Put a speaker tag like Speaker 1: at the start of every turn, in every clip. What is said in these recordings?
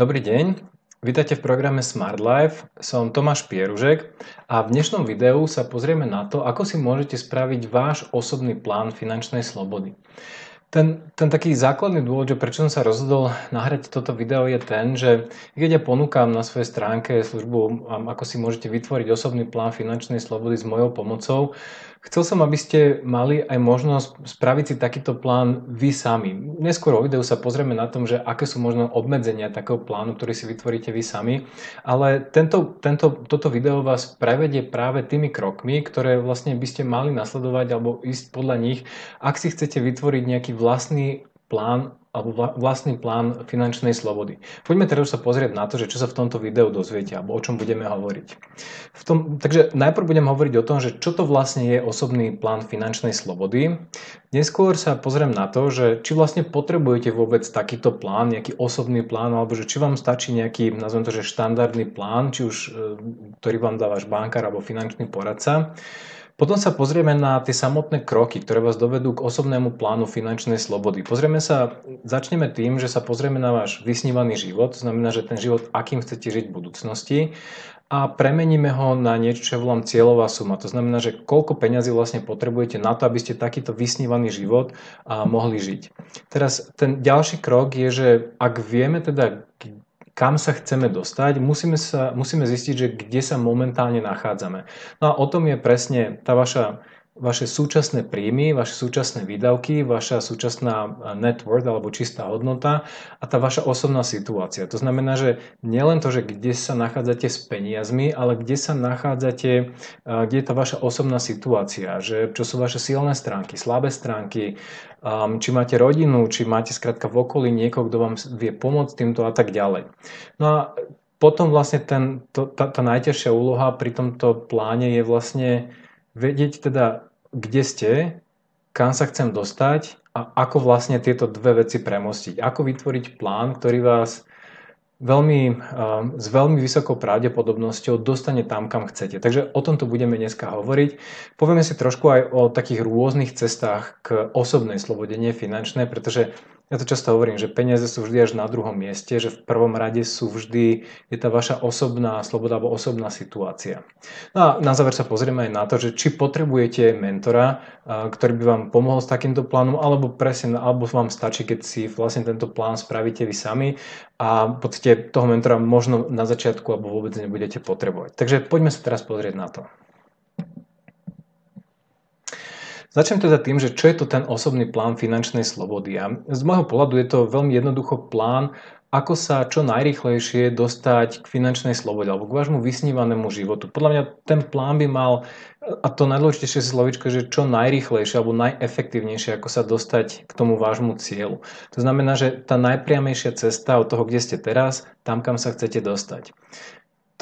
Speaker 1: Dobrý deň, vítajte v programe Smart Life. Som Tomáš Pieružek a v dnešnom videu sa pozrieme na to, ako si môžete spraviť váš osobný plán finančnej slobody. Ten, ten taký základný dôvod, že prečo som sa rozhodol nahrať toto video je ten, že keď ja ponúkam na svojej stránke službu, ako si môžete vytvoriť osobný plán finančnej slobody s mojou pomocou, Chcel som, aby ste mali aj možnosť spraviť si takýto plán vy sami. Neskôr o videu sa pozrieme na tom, že aké sú možno obmedzenia takého plánu, ktorý si vytvoríte vy sami, ale tento, tento, toto video vás prevedie práve tými krokmi, ktoré vlastne by ste mali nasledovať alebo ísť podľa nich, ak si chcete vytvoriť nejaký vlastný plán alebo vlastný plán finančnej slobody. Poďme teraz sa pozrieť na to, že čo sa v tomto videu dozviete, alebo o čom budeme hovoriť. V tom, takže najprv budem hovoriť o tom, že čo to vlastne je osobný plán finančnej slobody. Neskôr sa pozriem na to, že či vlastne potrebujete vôbec takýto plán, nejaký osobný plán, alebo že či vám stačí nejaký, nazvem to, že štandardný plán, či už, e, ktorý vám dá váš bankár alebo finančný poradca. Potom sa pozrieme na tie samotné kroky, ktoré vás dovedú k osobnému plánu finančnej slobody. Pozrieme sa, začneme tým, že sa pozrieme na váš vysnívaný život, to znamená, že ten život, akým chcete žiť v budúcnosti a premeníme ho na niečo, čo volám cieľová suma. To znamená, že koľko peňazí vlastne potrebujete na to, aby ste takýto vysnívaný život mohli žiť. Teraz ten ďalší krok je, že ak vieme teda, kam sa chceme dostať, musíme, sa, musíme zistiť, že kde sa momentálne nachádzame. No a o tom je presne tá vaša vaše súčasné príjmy, vaše súčasné výdavky, vaša súčasná net worth alebo čistá hodnota a tá vaša osobná situácia. To znamená, že nielen to, že kde sa nachádzate s peniazmi, ale kde sa nachádzate, kde je tá vaša osobná situácia, že čo sú vaše silné stránky, slabé stránky, či máte rodinu, či máte skrátka v okolí niekoho, kto vám vie pomôcť týmto a tak ďalej. No a potom vlastne ten, to, tá, tá najťažšia úloha pri tomto pláne je vlastne vedieť teda kde ste, kam sa chcem dostať a ako vlastne tieto dve veci premostiť. Ako vytvoriť plán, ktorý vás veľmi, s veľmi vysokou pravdepodobnosťou dostane tam, kam chcete. Takže o tomto budeme dneska hovoriť. Povieme si trošku aj o takých rôznych cestách k osobnej slobode, nie finančnej, pretože ja to často hovorím, že peniaze sú vždy až na druhom mieste, že v prvom rade sú vždy, je tá vaša osobná sloboda alebo osobná situácia. No a na záver sa pozrieme aj na to, že či potrebujete mentora, ktorý by vám pomohol s takýmto plánom, alebo presne, alebo vám stačí, keď si vlastne tento plán spravíte vy sami a v podstate toho mentora možno na začiatku alebo vôbec nebudete potrebovať. Takže poďme sa teraz pozrieť na to. Začnem teda tým, že čo je to ten osobný plán finančnej slobody. A z môjho pohľadu je to veľmi jednoducho plán, ako sa čo najrychlejšie dostať k finančnej slobode alebo k vášmu vysnívanému životu. Podľa mňa ten plán by mal, a to najdôležitejšie slovičko, že čo najrychlejšie alebo najefektívnejšie, ako sa dostať k tomu vášmu cieľu. To znamená, že tá najpriamejšia cesta od toho, kde ste teraz, tam, kam sa chcete dostať.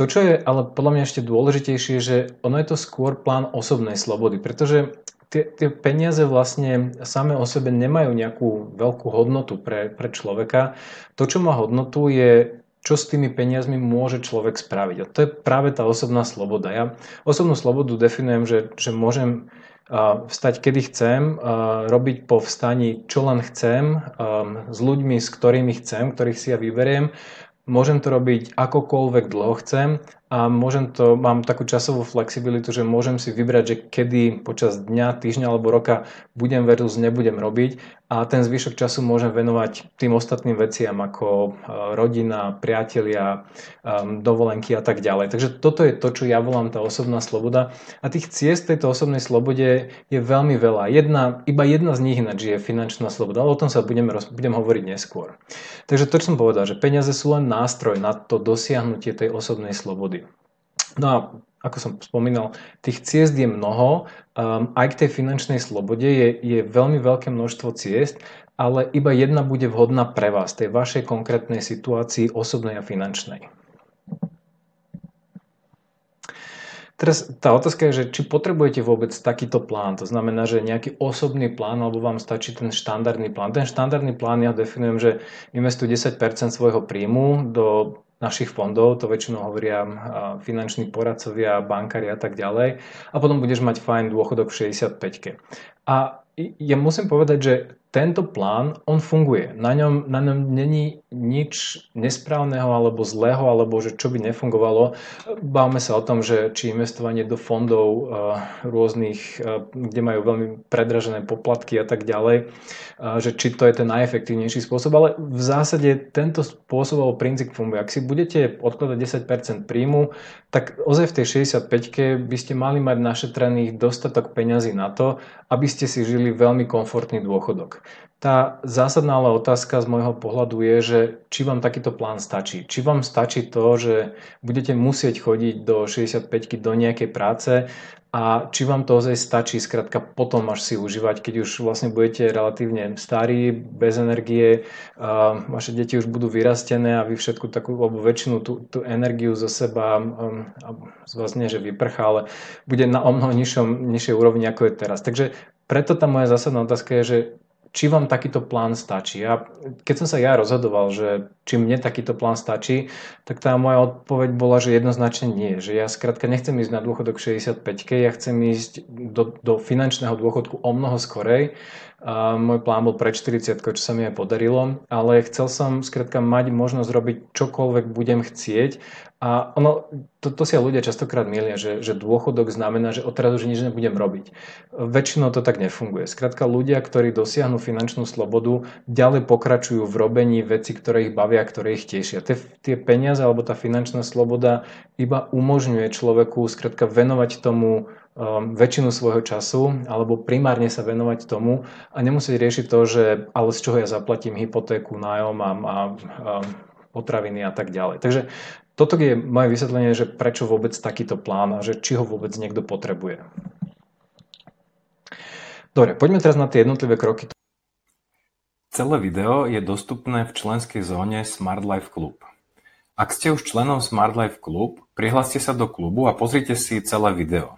Speaker 1: To, čo je ale podľa mňa ešte dôležitejšie, že ono je to skôr plán osobnej slobody, pretože tie, tie peniaze vlastne samé o sebe nemajú nejakú veľkú hodnotu pre, pre človeka. To, čo má hodnotu, je čo s tými peniazmi môže človek spraviť. A to je práve tá osobná sloboda. Ja osobnú slobodu definujem, že, že môžem vstať kedy chcem, robiť po vstaní čo len chcem, s ľuďmi, s ktorými chcem, ktorých si ja vyberiem. Môžem to robiť akokoľvek dlho chcem a môžem to, mám takú časovú flexibilitu, že môžem si vybrať, že kedy počas dňa, týždňa alebo roka budem versus nebudem robiť a ten zvyšok času môžem venovať tým ostatným veciam ako e, rodina, priatelia, e, dovolenky a tak ďalej. Takže toto je to, čo ja volám tá osobná sloboda a tých ciest tejto osobnej slobode je veľmi veľa. Jedna, iba jedna z nich ináč je finančná sloboda, ale o tom sa budeme, budem hovoriť neskôr. Takže to, čo som povedal, že peniaze sú len nástroj na to dosiahnutie tej osobnej slobody. No a ako som spomínal, tých ciest je mnoho. Um, aj k tej finančnej slobode je, je veľmi veľké množstvo ciest, ale iba jedna bude vhodná pre vás, tej vašej konkrétnej situácii osobnej a finančnej. Teraz tá otázka je, že či potrebujete vôbec takýto plán, to znamená, že nejaký osobný plán, alebo vám stačí ten štandardný plán. Ten štandardný plán ja definujem, že investuj 10% svojho príjmu do našich fondov, to väčšinou hovoria finanční poradcovia, bankári a tak ďalej. A potom budeš mať fajn dôchodok v 65 A ja musím povedať, že tento plán, on funguje. Na ňom, na ňom není nič nesprávneho alebo zlého, alebo že čo by nefungovalo. Bávame sa o tom, že či investovanie do fondov uh, rôznych, uh, kde majú veľmi predražené poplatky a tak ďalej, uh, že či to je ten najefektívnejší spôsob, ale v zásade tento spôsob alebo princíp funguje. Ak si budete odkladať 10% príjmu, tak ozaj v tej 65 by ste mali mať našetrených dostatok peňazí na to, aby ste si žili veľmi komfortný dôchodok. Tá zásadná ale otázka z môjho pohľadu je, že či vám takýto plán stačí. Či vám stačí to, že budete musieť chodiť do 65 do nejakej práce a či vám to ozaj stačí skrátka potom až si užívať, keď už vlastne budete relatívne starí, bez energie, a vaše deti už budú vyrastené a vy všetku takú, alebo väčšinu tú, tú energiu zo seba um, z vás nie, že vyprchá, ale bude na o mnoho nižšom, nižšej úrovni ako je teraz. Takže preto tá moja zásadná otázka je, že či vám takýto plán stačí. A keď som sa ja rozhodoval, že či mne takýto plán stačí, tak tá moja odpoveď bola, že jednoznačne nie. Že ja skrátka nechcem ísť na dôchodok 65 ja chcem ísť do, do finančného dôchodku o mnoho skorej a môj plán bol pred 40, čo sa mi aj podarilo, ale chcel som skrátka mať možnosť robiť čokoľvek budem chcieť a ono, to, to si ľudia častokrát milia, že, že dôchodok znamená, že odteraz už nič nebudem robiť. Väčšinou to tak nefunguje. Skrátka ľudia, ktorí dosiahnu finančnú slobodu, ďalej pokračujú v robení veci, ktoré ich bavia, ktoré ich tešia. Tie, tie peniaze alebo tá finančná sloboda iba umožňuje človeku skrátka venovať tomu väčšinu svojho času alebo primárne sa venovať tomu a nemusieť riešiť to, že ale z čoho ja zaplatím hypotéku, nájom a, a, a potraviny a tak ďalej. Takže toto je moje vysvetlenie, že prečo vôbec takýto plán a že či ho vôbec niekto potrebuje. Dobre, poďme teraz na tie jednotlivé kroky.
Speaker 2: Celé video je dostupné v členskej zóne Smart Life Club. Ak ste už členom Smart Life Club, prihláste sa do klubu a pozrite si celé video.